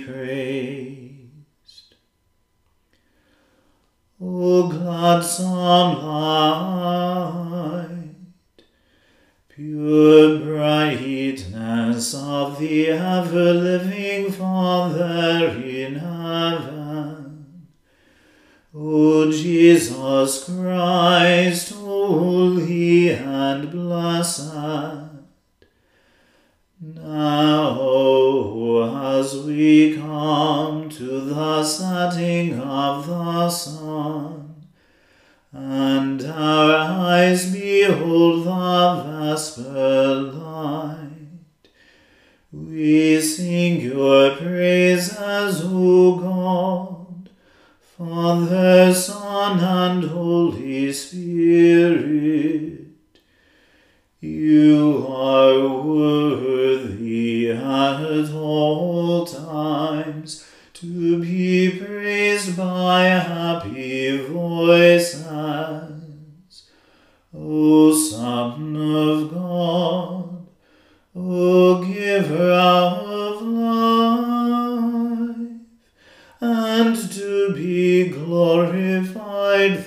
praised. O gladsome light, pure brightness of the ever-living Father in heaven, O Jesus Christ, holy O Son of God, O Giver of life, and to be glorified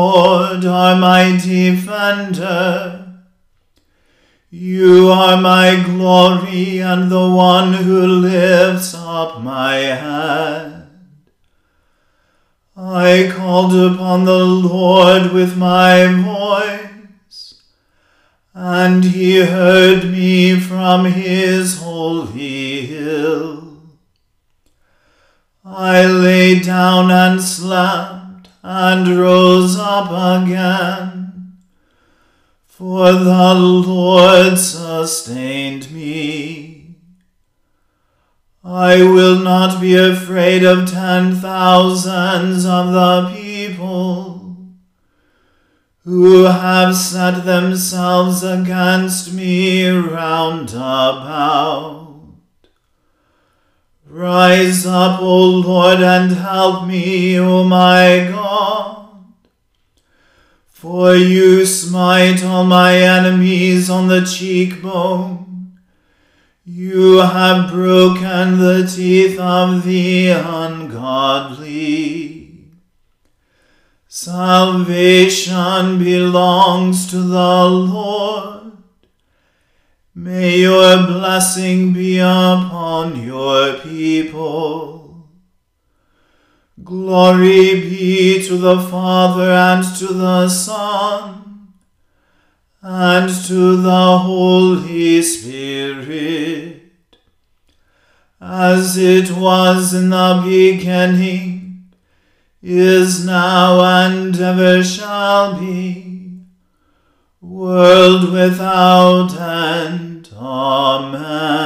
Lord, are my defender. You are my glory and the one who lifts up my head. I called upon the Lord with my voice, and he heard me from his holy hill. I lay down and slept and rose up again. For the Lord sustained me. I will not be afraid of ten thousands of the people who have set themselves against me round about. Rise up, O Lord, and help me, O my God. For you smite all my enemies on the cheekbone. You have broken the teeth of the ungodly. Salvation belongs to the Lord. May your blessing be upon your people. Glory be to the Father and to the Son and to the Holy Spirit, as it was in the beginning, is now, and ever shall be, world without end. Amen.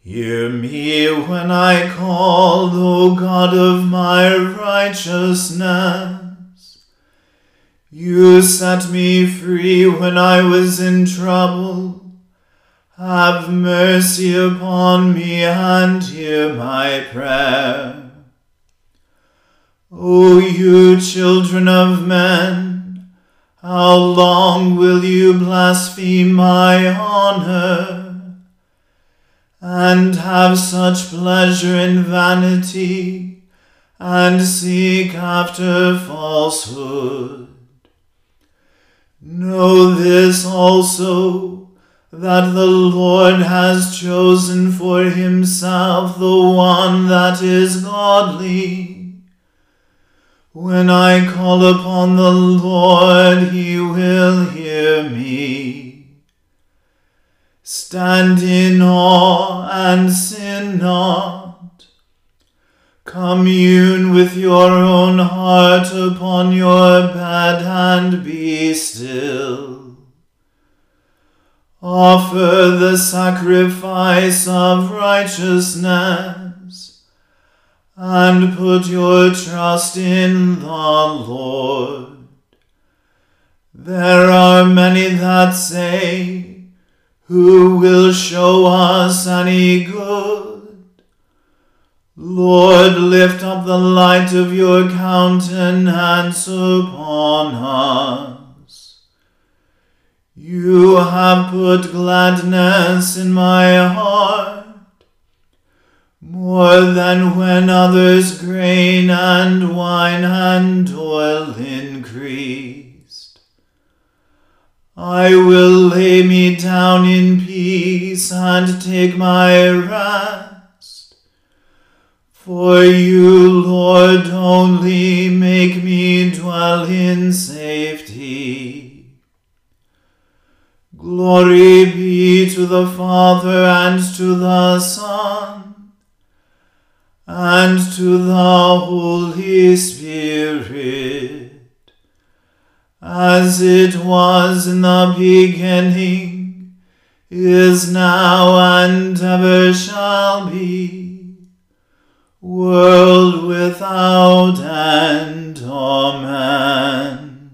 Hear me when I call, O God of my righteousness. You set me free when I was in trouble. Have mercy upon me and hear my prayer. O you children of men, how long will you blaspheme my honor? and have such pleasure in vanity, and seek after falsehood. Know this also, that the Lord has chosen for himself the one that is godly. When I call upon the Lord, he will hear me. Stand in awe and sin not. Commune with your own heart upon your bed and be still. Offer the sacrifice of righteousness and put your trust in the Lord. There are many that say, who will show us any good? Lord, lift up the light of your countenance upon us. You have put gladness in my heart, more than when others grain and wine and oil increase. I will lay me down in peace and take my rest. For you, Lord, only make me dwell in safety. Glory be to the Father and to the Son and to the Holy Spirit as it was in the beginning, is now, and ever shall be, world without end. Amen.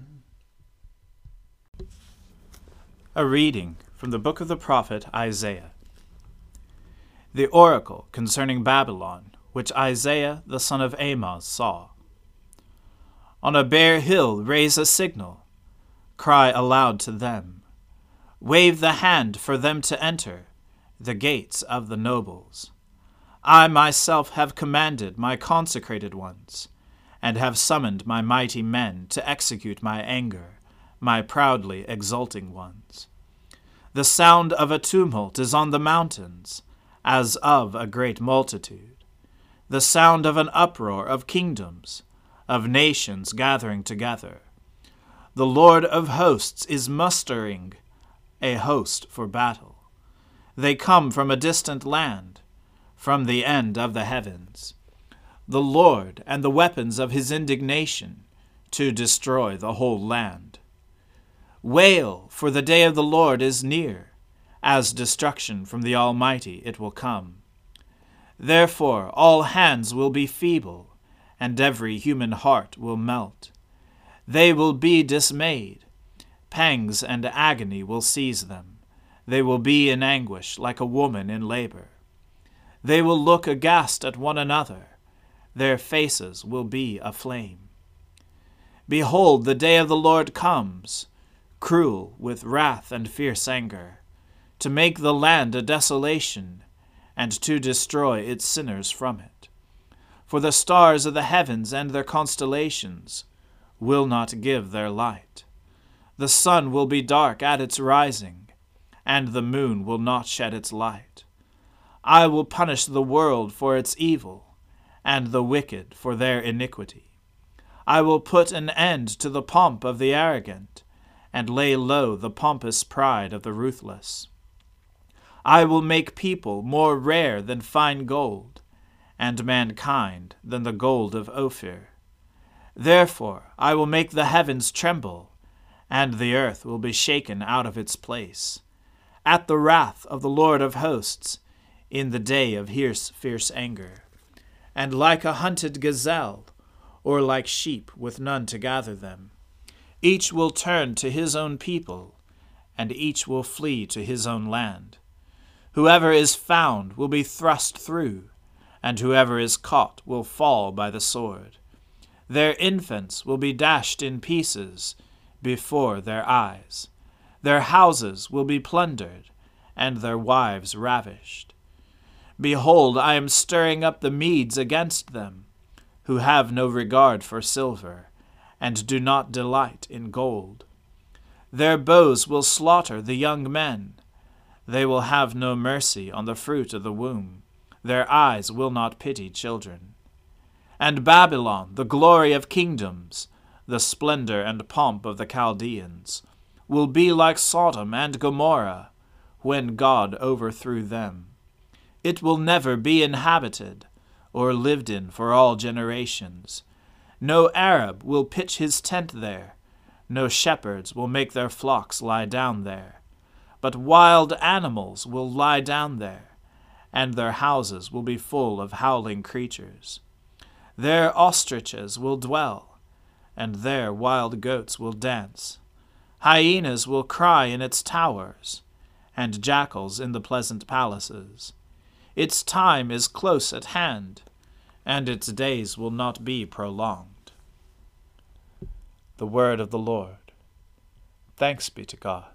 A reading from the book of the prophet Isaiah. The oracle concerning Babylon, which Isaiah the son of Amoz saw. On a bare hill raise a signal. Cry aloud to them. Wave the hand for them to enter, the gates of the nobles. I myself have commanded my consecrated ones, and have summoned my mighty men to execute my anger, my proudly exulting ones. The sound of a tumult is on the mountains, as of a great multitude. The sound of an uproar of kingdoms, of nations gathering together. The Lord of hosts is mustering a host for battle. They come from a distant land, from the end of the heavens. The Lord and the weapons of his indignation to destroy the whole land. Wail, for the day of the Lord is near, as destruction from the Almighty it will come. Therefore all hands will be feeble, and every human heart will melt. They will be dismayed. Pangs and agony will seize them. They will be in anguish like a woman in labor. They will look aghast at one another. Their faces will be aflame. Behold, the day of the Lord comes, cruel with wrath and fierce anger, to make the land a desolation, and to destroy its sinners from it. For the stars of the heavens and their constellations will not give their light. The sun will be dark at its rising, and the moon will not shed its light. I will punish the world for its evil, and the wicked for their iniquity. I will put an end to the pomp of the arrogant, and lay low the pompous pride of the ruthless. I will make people more rare than fine gold, and mankind than the gold of Ophir. Therefore I will make the heavens tremble, and the earth will be shaken out of its place, at the wrath of the Lord of hosts, in the day of fierce, fierce anger. And like a hunted gazelle, or like sheep with none to gather them, each will turn to his own people, and each will flee to his own land. Whoever is found will be thrust through, and whoever is caught will fall by the sword. Their infants will be dashed in pieces before their eyes. Their houses will be plundered, and their wives ravished. Behold, I am stirring up the Medes against them, who have no regard for silver, and do not delight in gold. Their bows will slaughter the young men. They will have no mercy on the fruit of the womb. Their eyes will not pity children. And Babylon, the glory of kingdoms, the splendor and pomp of the Chaldeans, will be like Sodom and Gomorrah, when God overthrew them. It will never be inhabited, or lived in for all generations. No Arab will pitch his tent there, no shepherds will make their flocks lie down there. But wild animals will lie down there, and their houses will be full of howling creatures. There ostriches will dwell, and there wild goats will dance. Hyenas will cry in its towers, and jackals in the pleasant palaces. Its time is close at hand, and its days will not be prolonged. The Word of the Lord. Thanks be to God.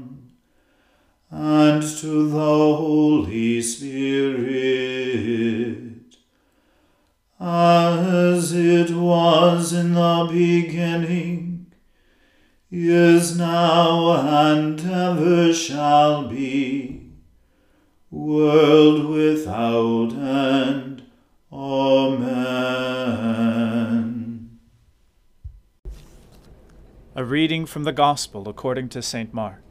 and to the Holy Spirit, as it was in the beginning, is now, and ever shall be, world without end. Amen. A reading from the Gospel according to St. Mark.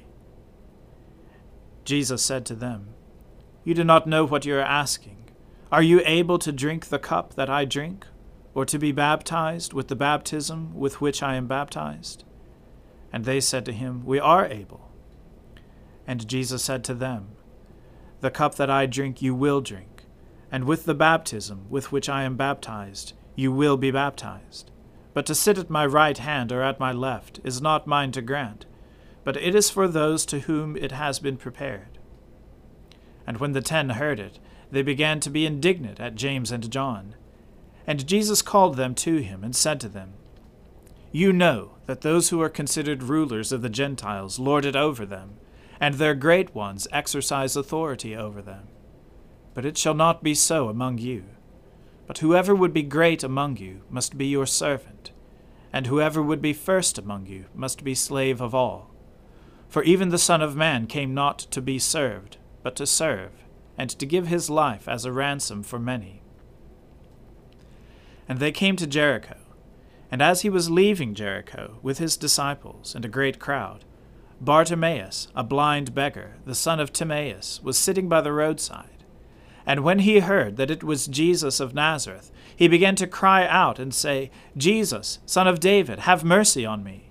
Jesus said to them, You do not know what you are asking. Are you able to drink the cup that I drink, or to be baptized with the baptism with which I am baptized? And they said to him, We are able. And Jesus said to them, The cup that I drink you will drink, and with the baptism with which I am baptized you will be baptized. But to sit at my right hand or at my left is not mine to grant but it is for those to whom it has been prepared. And when the ten heard it, they began to be indignant at James and John. And Jesus called them to him and said to them, You know that those who are considered rulers of the Gentiles lord it over them, and their great ones exercise authority over them. But it shall not be so among you. But whoever would be great among you must be your servant, and whoever would be first among you must be slave of all. For even the Son of Man came not to be served, but to serve, and to give his life as a ransom for many. And they came to Jericho. And as he was leaving Jericho with his disciples and a great crowd, Bartimaeus, a blind beggar, the son of Timaeus, was sitting by the roadside. And when he heard that it was Jesus of Nazareth, he began to cry out and say, Jesus, son of David, have mercy on me.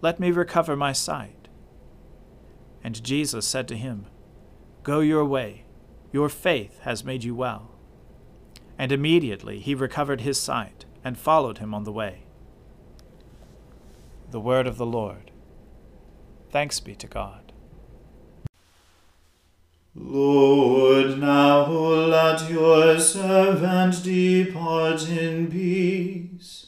let me recover my sight. And Jesus said to him, Go your way, your faith has made you well. And immediately he recovered his sight and followed him on the way. The Word of the Lord. Thanks be to God. Lord, now let your servant depart in peace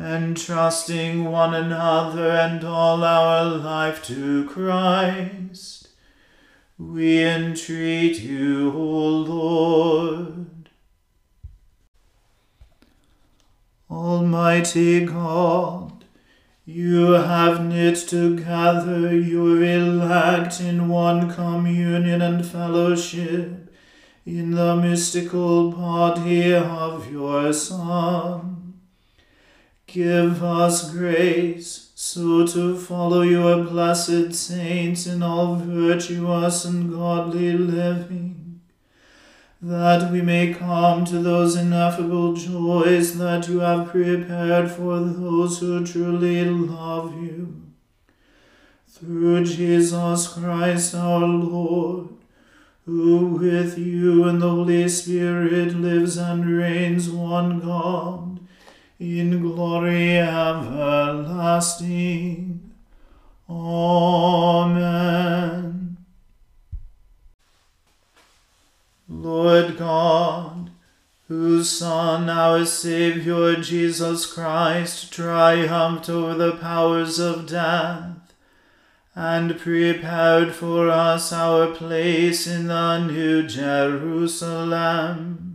entrusting one another and all our life to Christ, we entreat you, O Lord. Almighty God, you have knit together your elect in one communion and fellowship in the mystical body of your Son Give us grace so to follow your blessed saints in all virtuous and godly living, that we may come to those ineffable joys that you have prepared for those who truly love you. Through Jesus Christ our Lord, who with you and the Holy Spirit lives and reigns one God in glory everlasting. Amen. Lord God, whose Son, our Saviour Jesus Christ, triumphed over the powers of death, and prepared for us our place in the New Jerusalem.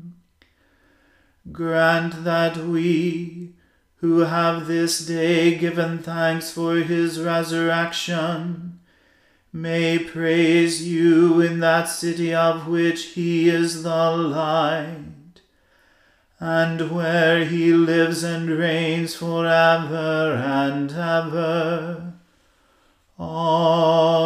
Grant that we, who have this day given thanks for his resurrection, may praise you in that city of which he is the light, and where he lives and reigns for ever and ever. Amen.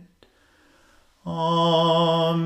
Amen.